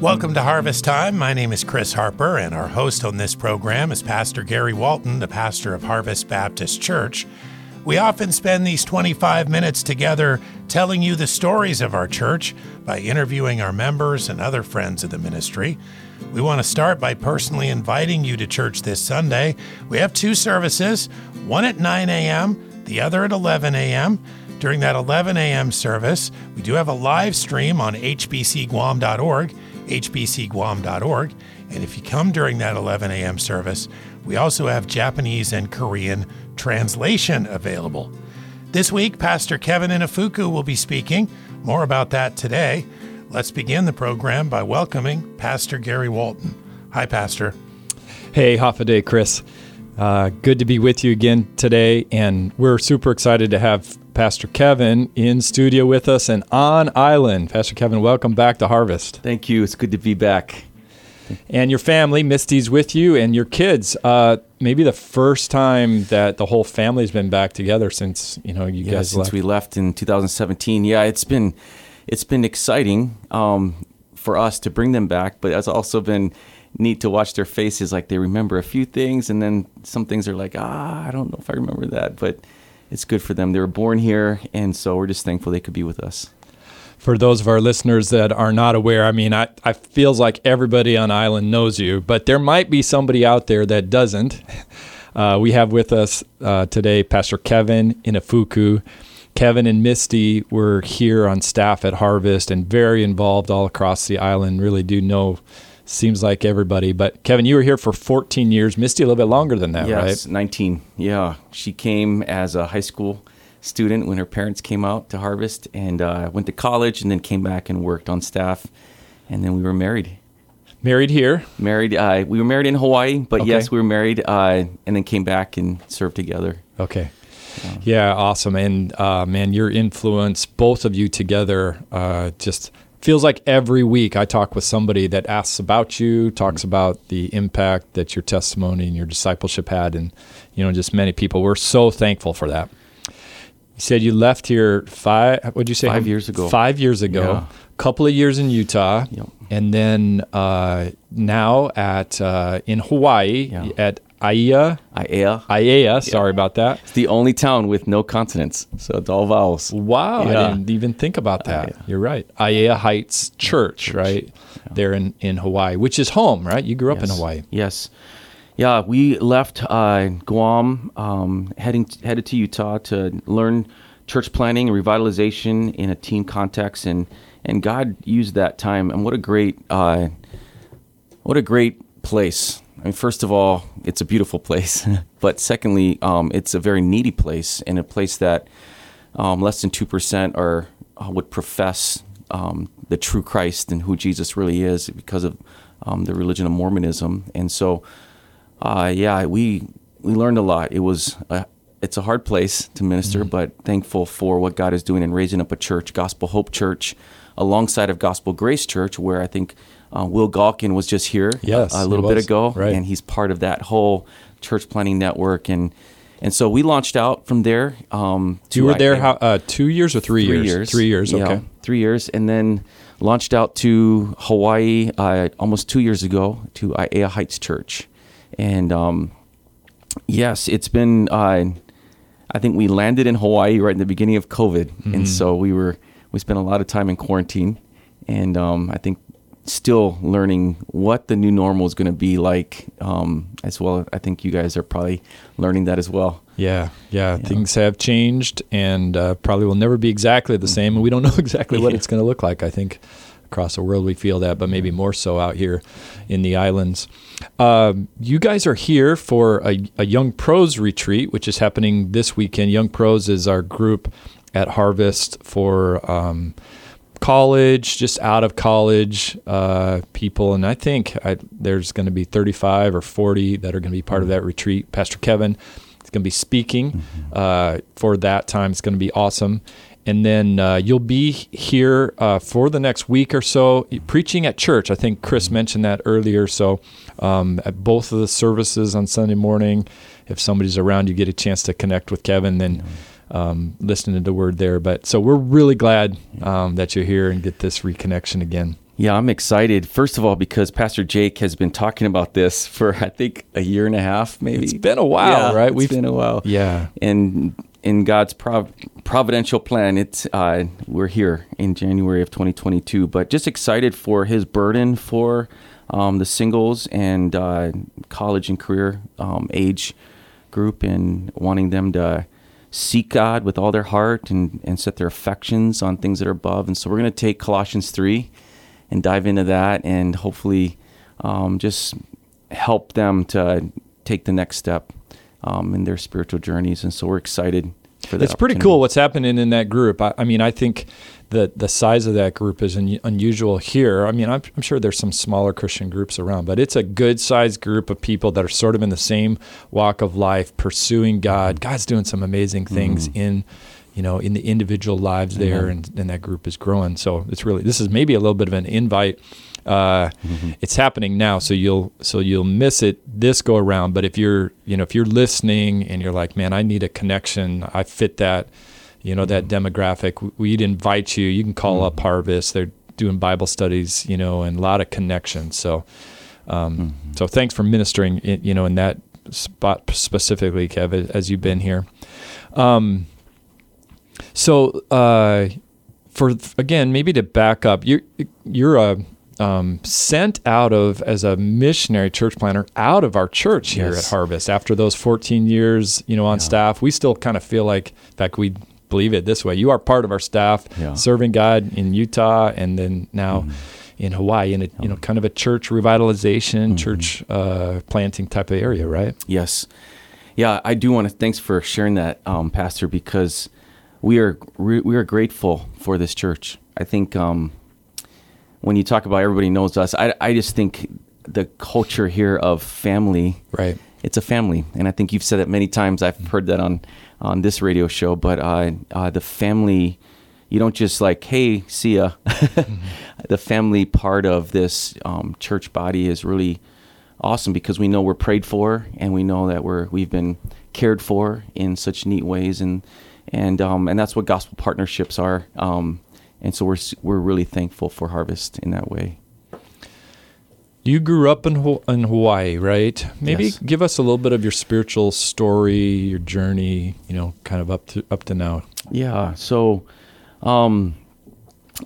Welcome to Harvest Time. My name is Chris Harper, and our host on this program is Pastor Gary Walton, the pastor of Harvest Baptist Church. We often spend these 25 minutes together telling you the stories of our church by interviewing our members and other friends of the ministry. We want to start by personally inviting you to church this Sunday. We have two services, one at 9 a.m., the other at 11 a.m. During that 11 a.m. service, we do have a live stream on hbcguam.org, hbcguam.org. And if you come during that 11 a.m. service, we also have Japanese and Korean translation available. This week, Pastor Kevin Inafuku will be speaking. More about that today. Let's begin the program by welcoming Pastor Gary Walton. Hi, Pastor. Hey, Hafa Adai, Chris. Uh, good to be with you again today, and we're super excited to have Pastor Kevin in studio with us and on island. Pastor Kevin, welcome back to Harvest. Thank you. It's good to be back. And your family, Misty's with you, and your kids. Uh, maybe the first time that the whole family's been back together since you know you yeah, guys since left. we left in 2017. Yeah, it's been it's been exciting um, for us to bring them back, but it's also been neat to watch their faces. Like they remember a few things, and then some things are like, ah, I don't know if I remember that, but it's good for them. They were born here, and so we're just thankful they could be with us. For those of our listeners that are not aware, I mean, I, I feels like everybody on island knows you, but there might be somebody out there that doesn't. Uh, we have with us uh, today Pastor Kevin Inafuku. Kevin and Misty were here on staff at Harvest and very involved all across the island. Really do know, seems like everybody. But Kevin, you were here for 14 years. Misty a little bit longer than that, yes, right? 19. Yeah, she came as a high school student when her parents came out to Harvest, and uh, went to college, and then came back and worked on staff, and then we were married. Married here. Married. Uh, we were married in Hawaii, but Okay. yes, we were married, uh, and then came back and served together. Okay. Yeah, awesome. And uh, man, your influence, both of you together, uh, just feels like every week I talk with somebody that asks about you, talks about the impact that your testimony and your discipleship had, and you know, just many people. We're so thankful for that. You said you left here five. What'd you say? Five years ago. Five years ago. Yeah. Couple of years in Utah, Yep. and then uh, now at uh, in Hawaii Yeah. at Aiea. Aiea. Aiea, sorry about that. It's the only town with no consonants, so it's all vowels. Wow, I didn't even think about that. Aiea. You're right. Aiea Heights Church, right? There in, in Hawaii, which is home, right? You grew up in Hawaii. Yes. Yeah, we left uh, Guam, um, heading headed to Utah to learn church planting and revitalization in a team context, and and God used that time. And what a great, uh, what a great place. I mean, first of all, it's a beautiful place, but secondly, um, it's a very needy place and a place that um, less than two percent are uh, would profess um, the true Christ and who Jesus really is because of um, the religion of Mormonism. And so, uh, yeah, we we learned a lot. It was a, it's a hard place to minister, but thankful for what God is doing in raising up a church, Gospel Hope Church, alongside of Gospel Grace Church, where I think uh, Will Galkin was just here Yes, a, little bit ago, Right. and he's part of that whole church planting network and. And so we launched out from there. Um, You were there I- how, uh, two years or three, three years? years. Three years, Yeah, okay. three years, and then launched out to Hawaii uh, almost two years ago to Aiea Heights Church, and um, yes, it's been. Uh, I think we landed in Hawaii right in the beginning of COVID, Mm-hmm. and so we were we spent a lot of time in quarantine, and um, I think still learning what the new normal is going to be like um, as well. I think you guys are probably learning that as well. Yeah, yeah, Things have changed and uh, probably will never be exactly the same. And we don't know exactly what Yeah. it's going to look like. I think across the world we feel that, but maybe more so out here in the islands. Um, you guys are here for a, a Young Pros retreat, which is happening this weekend. Young Pros is our group at Harvest for. Um, college, just out of college uh, people, and I think I, there's going to be 35 or 40 that are going to be part of that retreat. Pastor Kevin is going to be speaking uh, for that time. It's going to be awesome. And then uh, you'll be here uh, for the next week or so preaching at church. I think Chris mentioned that earlier. So, um, at both of the services on Sunday morning, if somebody's around, you get a chance to connect with Kevin, then um, listening to the word there. But so we're really glad um, that you're here and get this reconnection again. Yeah, I'm excited. First of all, because Pastor Jake has been talking about this for I think a year and a half, maybe. It's been a while, Yeah, right? It's We've- been a while. Yeah. And in God's prov- providential plan, it's uh, we're here in January of 2022. But just excited for His burden for um, the singles and uh, college and career um, age group, and wanting them to seek God with all their heart and, and set their affections on things that are above. And so we're going to take Colossians 3 and dive into that and hopefully um, just help them to take the next step um, in their spiritual journeys. And so we're excited for that. It's pretty cool what's happening in that group. I, I mean, I think the the size of that group is un, unusual here. I mean, I'm, I'm sure there's some smaller Christian groups around, but it's a good sized group of people that are sort of in the same walk of life, pursuing God. God's doing some amazing things mm-hmm. in you know in the individual lives there, mm-hmm. and, and that group is growing. So it's really this is maybe a little bit of an invite. Uh, mm-hmm. It's happening now, so you'll so you'll miss it this go around. But if you're you know if you're listening and you're like, man, I need a connection, I fit that, you know that demographic. We'd invite you. You can call up Harvest. They're doing Bible studies, you know, and a lot of connections. So, um, so thanks for ministering, in, you know, in that spot specifically, Kev, as- you've been here. Um, so, uh, for again, maybe to back up, you're you're a um, sent out of as a missionary church planter out of our church here Yes. at Harvest after those 14 years, you know, on staff. We still kind of feel like, in fact, we believe it this way: you are part of our staff, Yeah. serving God in Utah, and then now. In Hawaii, in a you know kind of a church revitalization, church uh, planting type of area, right? Yes. Yeah, I do want to thanks for sharing that, um, Pastor, because we are we we are grateful for this church. I think um, when you talk about everybody knows us, I I just think the culture here of family, Right. It's a family, and I think you've said it many times. I've heard that on on this radio show, but uh, uh, the family. You don't just like, hey, see ya. The family part of this um, church body is really awesome because we know we're prayed for and we know that we're we've been cared for in such neat ways and and um, and that's what gospel partnerships are um, and so we're we're really thankful for Harvest in that way. You grew up in in Hawaii, right? Maybe Yes. give us a little bit of your spiritual story, your journey, you know, kind of up to up to now. Yeah. So, um,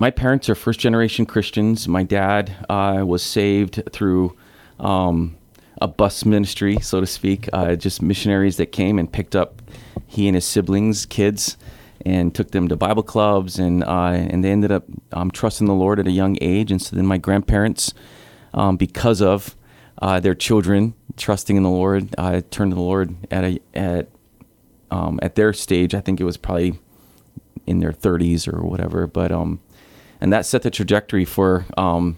my parents are first generation Christians. My dad uh, was saved through um, a bus ministry, so to speak, uh, just missionaries that came and picked up he and his siblings, kids, and took them to Bible clubs, and uh, and they ended up um, trusting the Lord at a young age. And so then my grandparents, um, because of uh, their children trusting in the Lord, uh, turned to the Lord at a at um, at their stage. I think it was probably in their 30s or whatever. But um, and that set the trajectory for um,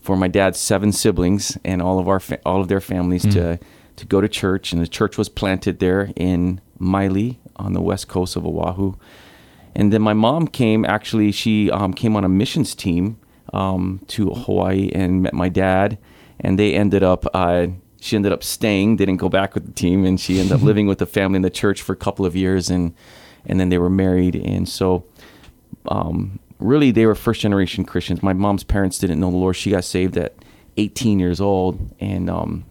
for my dad's seven siblings and all of our fa- all of their families to to go to church. And the church was planted there in Maili on the west coast of Oahu. And then my mom came. Actually, she um, came on a missions team um, to Hawaii and met my dad. And they ended up. Uh, she ended up staying. Didn't go back with the team, and she ended up living with the family in the church for a couple of years. And and then they were married. And so, um, really, they were first generation Christians. My mom's parents didn't know the Lord. She got saved at 18 years old, and um,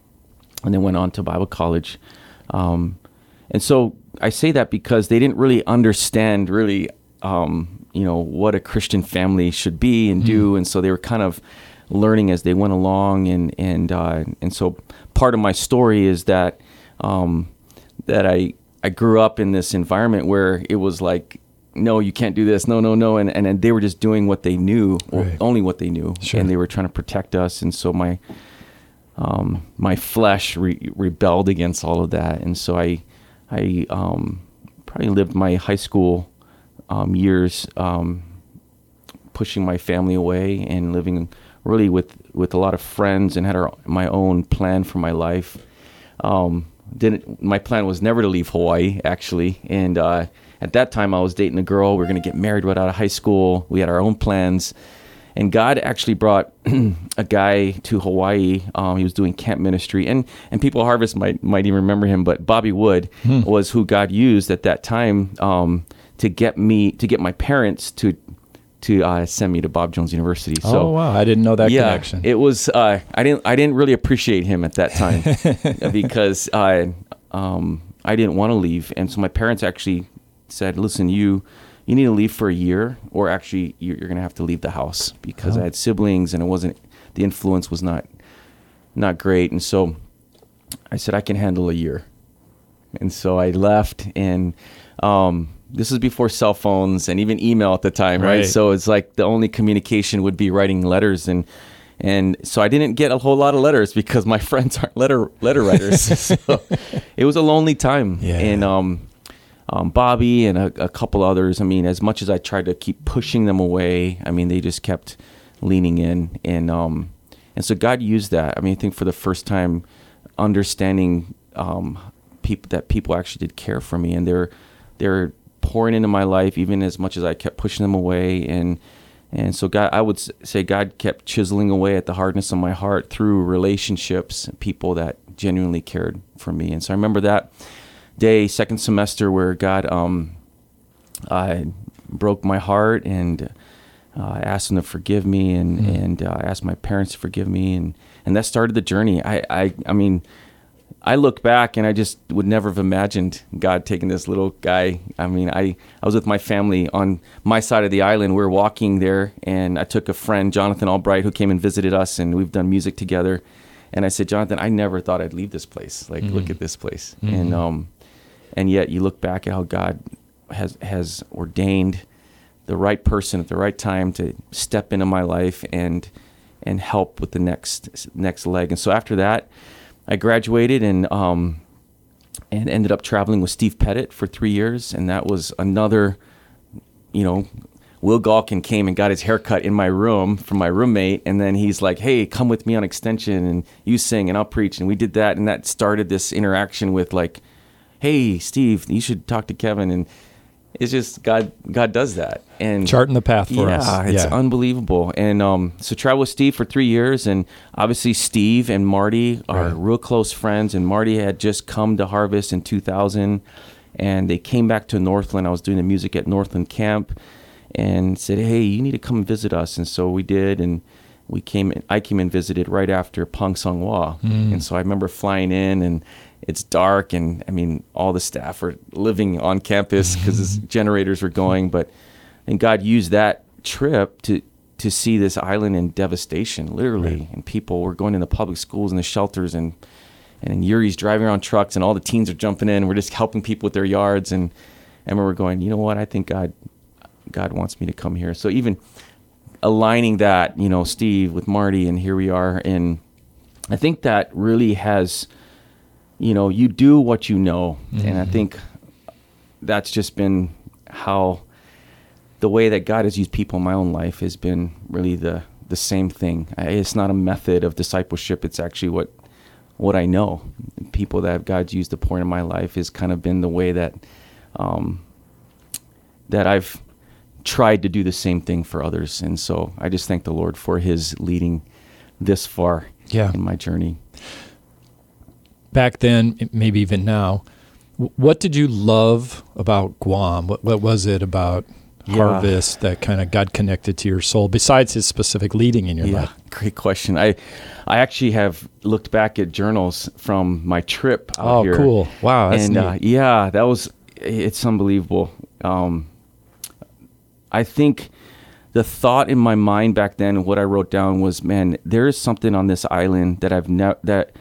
and then went on to Bible college. Um, and so I say that because they didn't really understand really, um, you know, what a Christian family should be and do, and so they were kind of learning as they went along, and and uh, and so part of my story is that um, that I I grew up in this environment where it was like. No, you can't do this. No, no, no, and and, and they were just doing what they knew, or Right. only what they knew, Sure. and they were trying to protect us. And so my um, my flesh re- rebelled against all of that, and so I, I um, probably lived my high school um, years um, pushing my family away and living really with with a lot of friends and had our, my own plan for my life. Um, didn't my plan was never to leave Hawaii actually, and uh, at that time I was dating a girl. We were going to get married right out of high school. We had our own plans. And God actually brought a guy to Hawaii. Um, he was doing camp ministry, and and people at Harvest might might even remember him. But Bobby Wood was who God used at that time um, to get me to get my parents to to uh, send me to Bob Jones University. So, oh wow, I didn't know that yeah, connection. it was. Uh, I didn't. I didn't really appreciate him at that time because I, um, I didn't want to leave, and so my parents actually said, "Listen, you, you need to leave for a year, or actually, you're, you're going to have to leave the house because Oh. I had siblings, and it wasn't. The influence was not, not great, and so, I said I can handle a year, and so I left, and um, this was before cell phones and even email at the time, right? Right. So it's like the only communication would be writing letters, and and so I didn't get a whole lot of letters because my friends aren't letter letter writers. so it was a lonely time, Yeah. and um, um, Bobby and a, a couple others. I mean, as much as I tried to keep pushing them away, I mean, they just kept leaning in, and um, and so God used that. I mean, I think for the first time, understanding um, people that people actually did care for me, and they're they're pouring into my life even as much as I kept pushing them away, and and so God, I would say God kept chiseling away at the hardness of my heart through relationships, people that genuinely cared for me, and so I remember that day, second semester, where God um, I broke my heart and uh, I asked them to forgive me and and uh, asked my parents to forgive me and and that started the journey. I I I mean. I look back and I just would never have imagined God taking this little guy. I mean, I, I was with my family on my side of the island. We were walking there, and I took a friend, Jonathan Albright, who came and visited us, and we've done music together. And I said, Jonathan, I never thought I'd leave this place. Like, look at this place. And um, and yet you look back at how God has has ordained the right person at the right time to step into my life and and help with the next next leg. And so after that, I graduated and um, and ended up traveling with Steve Pettit for three years, and that was another, you know. Will Galkin came and got his haircut in my room from my roommate, and then he's like, "Hey, come with me on extension, and you sing, and I'll preach." And we did that, and that started this interaction with like, "Hey, Steve, you should talk to Kevin." And it's just God. God does that, and Charting the path for yeah, us. it's Yeah. unbelievable. And um, so travel with Steve for three years, and obviously Steve and Marty are Right. real close friends. And Marty had just come to Harvest in 2000, and they came back to Northland. I was doing the music at Northland Camp, and said, "Hey, you need to come visit us." And so we did, and we came. I came and visited right after Pongsona, and so I remember flying in and. It's dark, and I mean, all the staff are living on campus because generators were going. But and God used that trip to to see this island in devastation, literally. And people were going in the public schools and the shelters, and and Yuri's driving around trucks, and all the teens are jumping in. We're just helping people with their yards, and and we were going, you know what? I think God God wants me to come here. So even aligning that, you know, Steve with Marty, and here we are, and I think that really has, you know, you do what you know, and I think that's just been how the way that God has used people in my own life has been really the the same thing. It's not a method of discipleship. It's actually what what I know. People that God's used to pour into my life has kind of been the way that um, that I've tried to do the same thing for others. And so I just thank the Lord for His leading this far Yeah. in my journey. Back then, maybe even now, what did you love about Guam? What, what was it about Yeah. Harvest that kind of got connected to your soul besides his specific leading in your Yeah, life? great question. I I actually have looked back at journals from my trip out Oh, here. cool. Wow, and uh, yeah, that was it's unbelievable. Um, I think the thought in my mind back then, what I wrote down was, man, there is something on this island that I've never that.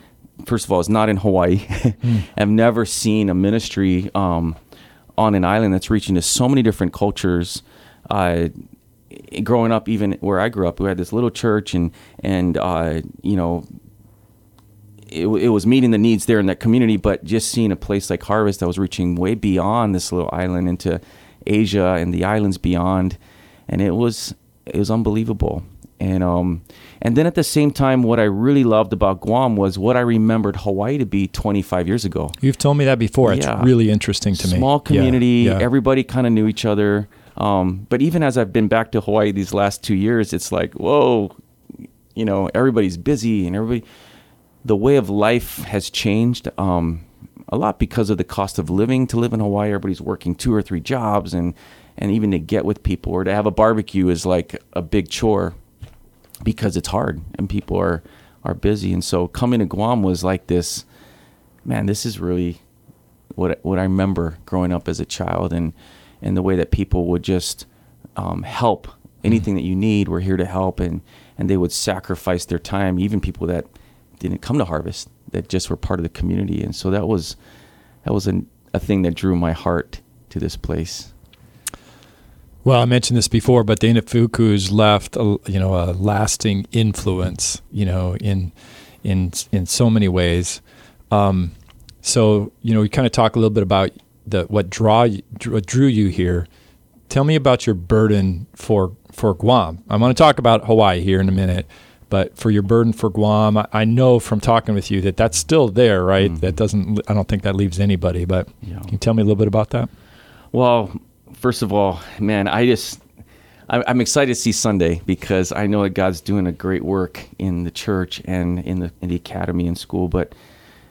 First of all, it's not in Hawaii. Hmm. I've never seen a ministry um, on an island that's reaching to so many different cultures. Uh, growing up, even where I grew up, we had this little church, and and uh, you know, it, it was meeting the needs there in that community, but just seeing a place like Harvest that was reaching way beyond this little island into Asia and the islands beyond, and it was it was unbelievable. And um, and then at the same time, what I really loved about Guam was what I remembered Hawaii to be 25 years ago. You've told me that before. Yeah. It's really interesting to me. Small Yeah, community, yeah. everybody kind of knew each other. Um, but even as I've been back to Hawaii these last two years, it's like, whoa, you know, everybody's busy and everybody, the way of life has changed. Um, a lot because of the cost of living to live in Hawaii. Everybody's working two or three jobs, and and even to get with people or to have a barbecue is like a big chore because it's hard and people are are busy. And so coming to Guam was like this. Man, this is really what what I remember growing up as a child, and and the way that people would just um, help anything that you need. We're here to help, and and they would sacrifice their time, even people that didn't come to harvest that just were part of the community. And so that was that was a, a thing that drew my heart to this place. Well, I mentioned this before, but the Inafukus left a, you know a lasting influence, you know, in in in so many ways. Um, so you know, we kind of talk a little bit about the what draw what drew you here. Tell me about your burden for for Guam. I'm going to talk about Hawaii here in a minute, but for your burden for Guam, I, I know from talking with you that that's still there, right? Mm-hmm. That doesn't. I don't think that leaves anybody. But yeah. can you tell me a little bit about that? Well, first of all, man, I just I'm excited to see Sunday because I know that God's doing a great work in the church and in the in the academy and school. But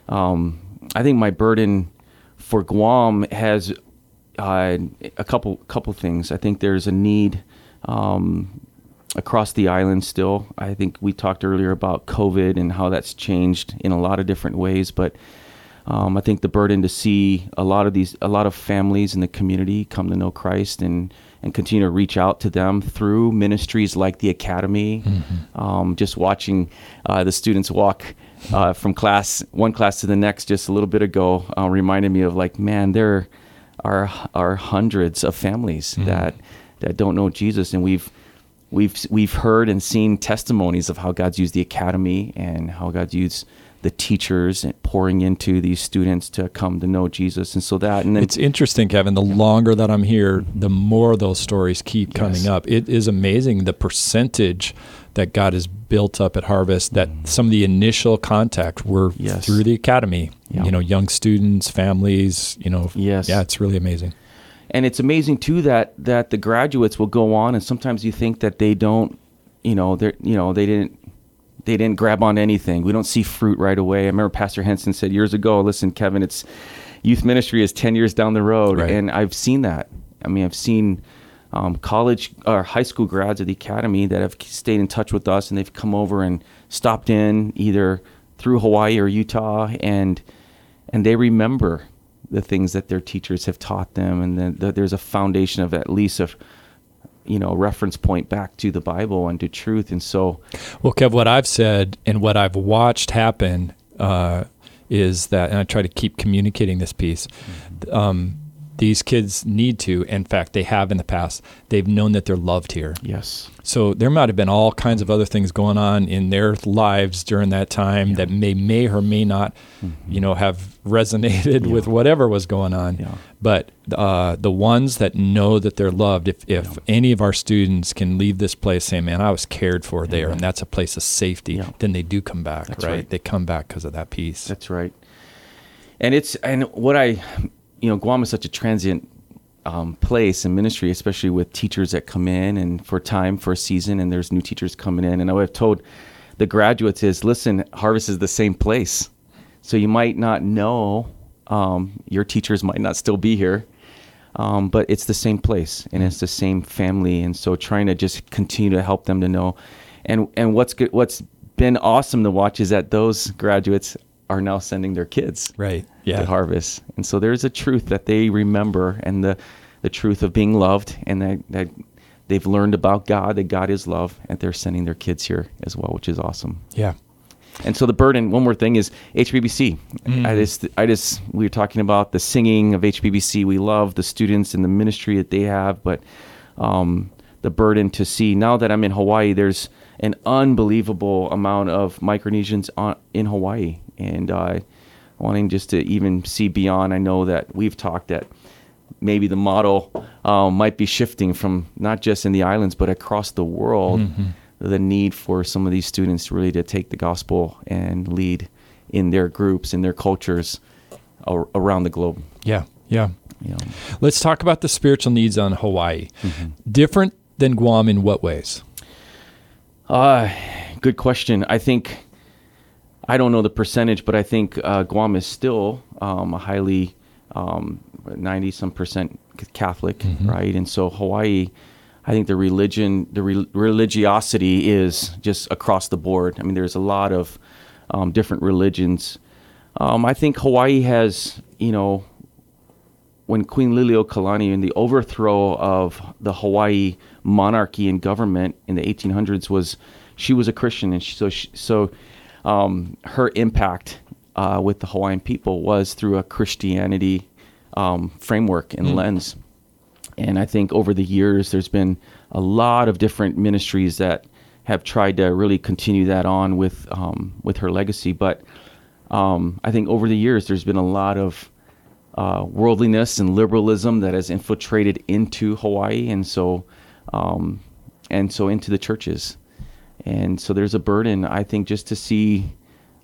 um, I think my burden for Guam has uh, a couple couple things. I think there's a need um, across the island still. I think we talked earlier about COVID and how that's changed in a lot of different ways, but um, I think the burden to see a lot of these, a lot of families in the community come to know Christ and and continue to reach out to them through ministries like the academy. Mm-hmm. Um, just watching uh, the students walk uh, from class one class to the next just a little bit ago uh, reminded me of like, man, there are are hundreds of families mm-hmm. that that don't know Jesus, and we've we've we've heard and seen testimonies of how God's used the academy and how God's used the teachers and pouring into these students to come to know Jesus, and so that. And then, it's interesting, Kevin. The longer that I'm here, the more those stories keep coming yes. up. It is amazing the percentage that God has built up at Harvest. That some of the initial contact were yes. through the academy. Yeah. You know, young students, families. You know, yes, yeah, it's really amazing and it's amazing too that that the graduates will go on and sometimes you think that they don't you know they're, you know they didn't they didn't grab on anything. We don't see fruit right away. I remember pastor henson said years ago listen kevin it's youth ministry is 10 years down the road. Right. and i've seen that. I mean i've seen um, college or high school grads at the academy that have stayed in touch with us and they've come over and stopped in either through hawaii or utah and and they remember the things that their teachers have taught them, and then the, there's a foundation of at least a you know reference point back to the Bible and to truth. And so, well, Kev, what I've said and what I've watched happen uh, is that, and I try to keep communicating this piece. Mm-hmm. Um, these kids need to, in fact, they have in the past, they've known that they're loved here. Yes. So there might have been all kinds of other things going on in their lives during that time yeah. that may may or may not, mm-hmm. you know, have resonated yeah. with whatever was going on. Yeah. But uh, the ones that know that they're loved, if, if any of our students can leave this place saying, man, I was cared for there, and that's a place of safety, then they do come back, right? right? They come back because of that piece. That's right. And it's, and what I, you know, Guam is such a transient um, place and ministry, especially with teachers that come in and for time for a season, and there's new teachers coming in. And I've told the graduates is, listen, Harvest is the same place, so you might not know. Um, your teachers might not still be here, um, but it's the same place and it's the same family. And so trying to just continue to help them to know. And and what's good, what's been awesome to watch is that those graduates are now sending their kids right. yeah. to harvest. And so there's a truth that they remember and the the truth of being loved and that, that they've learned about god that god is love and they're sending their kids here as well which is awesome. Yeah. And so the burden one more thing is hbbc mm. i just i just we were talking about the singing of hbbc we love the students and the ministry that they have but um, the burden to see now that i'm in hawaii there's an unbelievable amount of micronesians on, in hawaii and uh, wanting just to even see beyond. I know that we've talked that maybe the model um, might be shifting from not just in the islands but across the world. Mm-hmm. The need for some of these students really to take the gospel and lead in their groups in their cultures around the globe. Yeah, yeah. You know. Let's talk about the spiritual needs on Hawaii. Mm-hmm. Different than Guam in what ways? Uh, good question. I think I don't know the percentage, but I think uh, Guam is still um, a highly ninety some percent Catholic, right? And so Hawaii, I think the religion, the re- religiosity is just across the board. I mean, there's a lot of um, different religions. Um, I think Hawaii has, you know, when Queen Liliuokalani and the overthrow of the Hawaii monarchy and government in the 1800s was she was a Christian and she, so she, so um, her impact uh, with the Hawaiian people was through a Christianity um, framework and lens. And I think over the years there's been a lot of different ministries that have tried to really continue that on with um, with her legacy. But um, I think over the years there's been a lot of uh, worldliness and liberalism that has infiltrated into Hawaii, and so um, and so into the churches, and so there's a burden I think just to see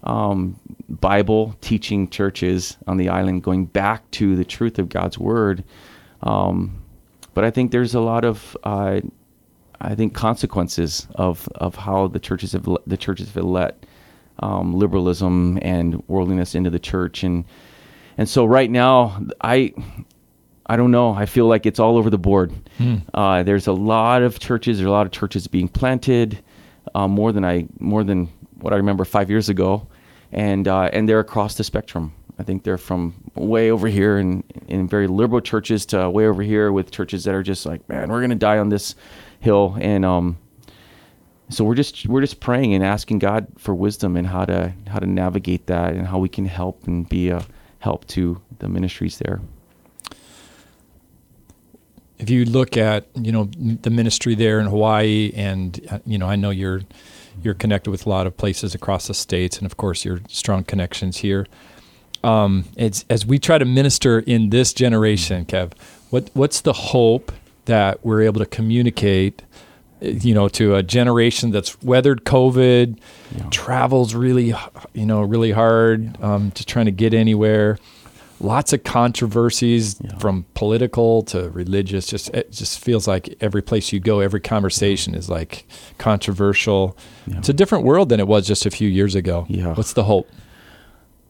um, Bible teaching churches on the island going back to the truth of God's word. Um, but I think there's a lot of uh, I think consequences of, of how the churches have le- the churches have let um, liberalism and worldliness into the church and and so right now I I don't know I feel like it's all over the board. Uh, there's a lot of churches. There's a lot of churches being planted uh, more than I more than what I remember five years ago, and uh, and they're across the spectrum. I think they're from way over here in, in very liberal churches to way over here with churches that are just like, man, we're gonna die on this hill, and um, so we're just we're just praying and asking God for wisdom and how to how to navigate that and how we can help and be a help to the ministries there. If you look at you know the ministry there in Hawaii, and uh, you know I know you're you're connected with a lot of places across the states, and of course your strong connections here. Um, it's as we try to minister in this generation, Kev. What what's the hope that we're able to communicate? You know, to a generation that's weathered COVID, travels really, you know, really hard, um, just trying to get anywhere lots of controversies from political to religious just it just feels like every place you go every conversation is like controversial Yeah. it's a different world than it was just a few years ago Yeah. what's the hope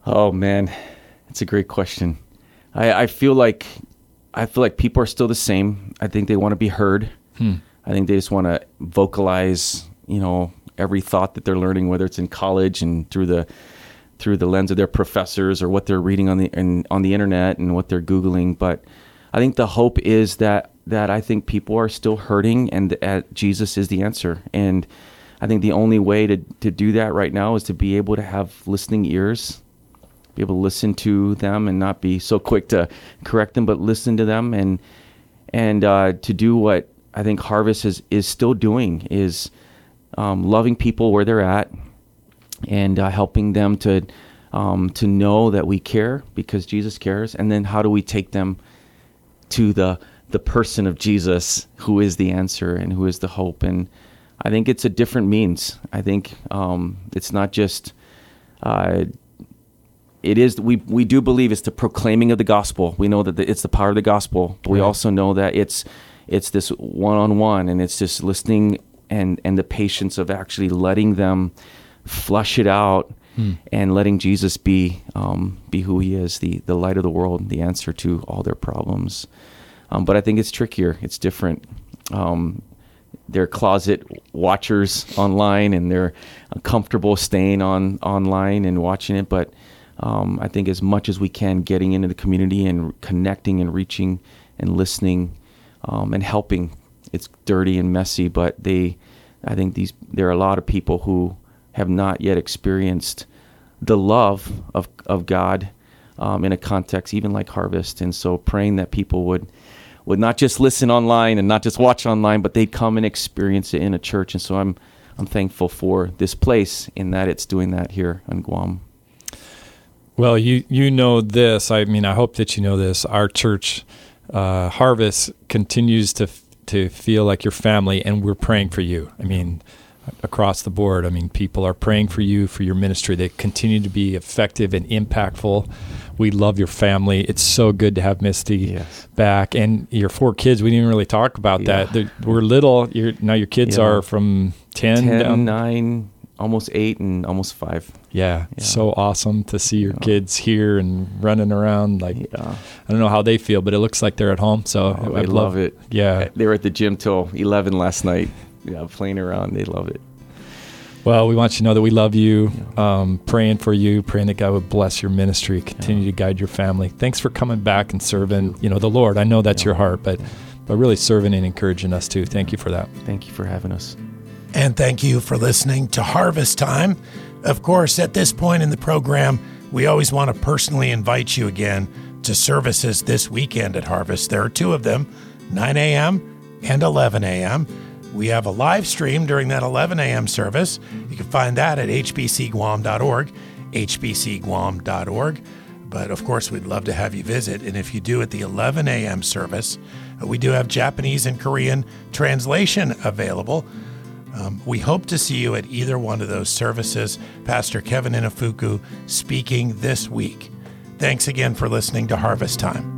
Oh man, it's a great question. I, I feel like I feel like people are still the same. I think they want to be heard. Hmm. I think they just want to vocalize, you know, every thought that they're learning, whether it's in college and through the through the lens of their professors or what they're reading on the in, on the internet and what they're googling. But I think the hope is that that I think people are still hurting, and Jesus is the answer. And I think the only way to to do that right now is to be able to have listening ears be able to listen to them and not be so quick to correct them, but listen to them and and uh, to do what I think Harvest is is still doing is um, loving people where they're at and uh, helping them to um, to know that we care because Jesus cares, and then how do we take them to the the person of Jesus who is the answer and who is the hope and I think it's a different means. I think um, it's not just uh, it is we we do believe it's the proclaiming of the gospel. We know that the, it's the power of the gospel. But we also know that it's it's this one on one, and it's just listening and and the patience of actually letting them flush it out and letting Jesus be um, be who He is, the the light of the world, the answer to all their problems. Um, but I think it's trickier. It's different. Um, they're closet watchers online and they're comfortable staying on online and watching it but um, i think as much as we can getting into the community and connecting and reaching and listening um, and helping it's dirty and messy but they i think these there are a lot of people who have not yet experienced the love of, of god um, in a context even like harvest and so praying that people would would not just listen online and not just watch online, but they'd come and experience it in a church. And so I'm I'm thankful for this place in that it's doing that here on Guam. Well, you you know this. I mean, I hope that you know this. Our church, uh, Harvest, continues to to feel like your family, and we're praying for you. I mean, across the board. I mean, people are praying for you for your ministry. They continue to be effective and impactful. We love your family. It's so good to have Misty Yes. back, and your four kids. We didn't even really talk about Yeah. that. They're, we're little. You're, now your kids Yeah. are from ten, 10, down. 9, almost eight and almost five. Yeah, Yeah. so awesome to see your kids here and running around. Like. I don't know how they feel, but it looks like they're at home. So Oh, I they love it. Yeah. They were at the gym till 11 last night. Yeah, playing around. They love it. Well, we want you to know that we love you, um, praying for you, praying that God would bless your ministry, continue to guide your family. Thanks for coming back and serving, you know, the Lord. I know that's Yeah. your heart, but but really serving and encouraging us too. Thank you for that. Thank you for having us. And thank you for listening to Harvest Time. Of course, at this point in the program, we always want to personally invite you again to services this weekend at Harvest. There are two of them 9 a.m. and 11 a.m. We have a live stream during that 11 a.m. service. You can find that at hbcguam.org, hbcguam.org. But of course, we'd love to have you visit. And if you do at the 11 a.m. service, uh, we do have Japanese and Korean translation available. Um, we hope to see you at either one of those services. Pastor Kevin Inafuku speaking this week. Thanks again for listening to Harvest Time.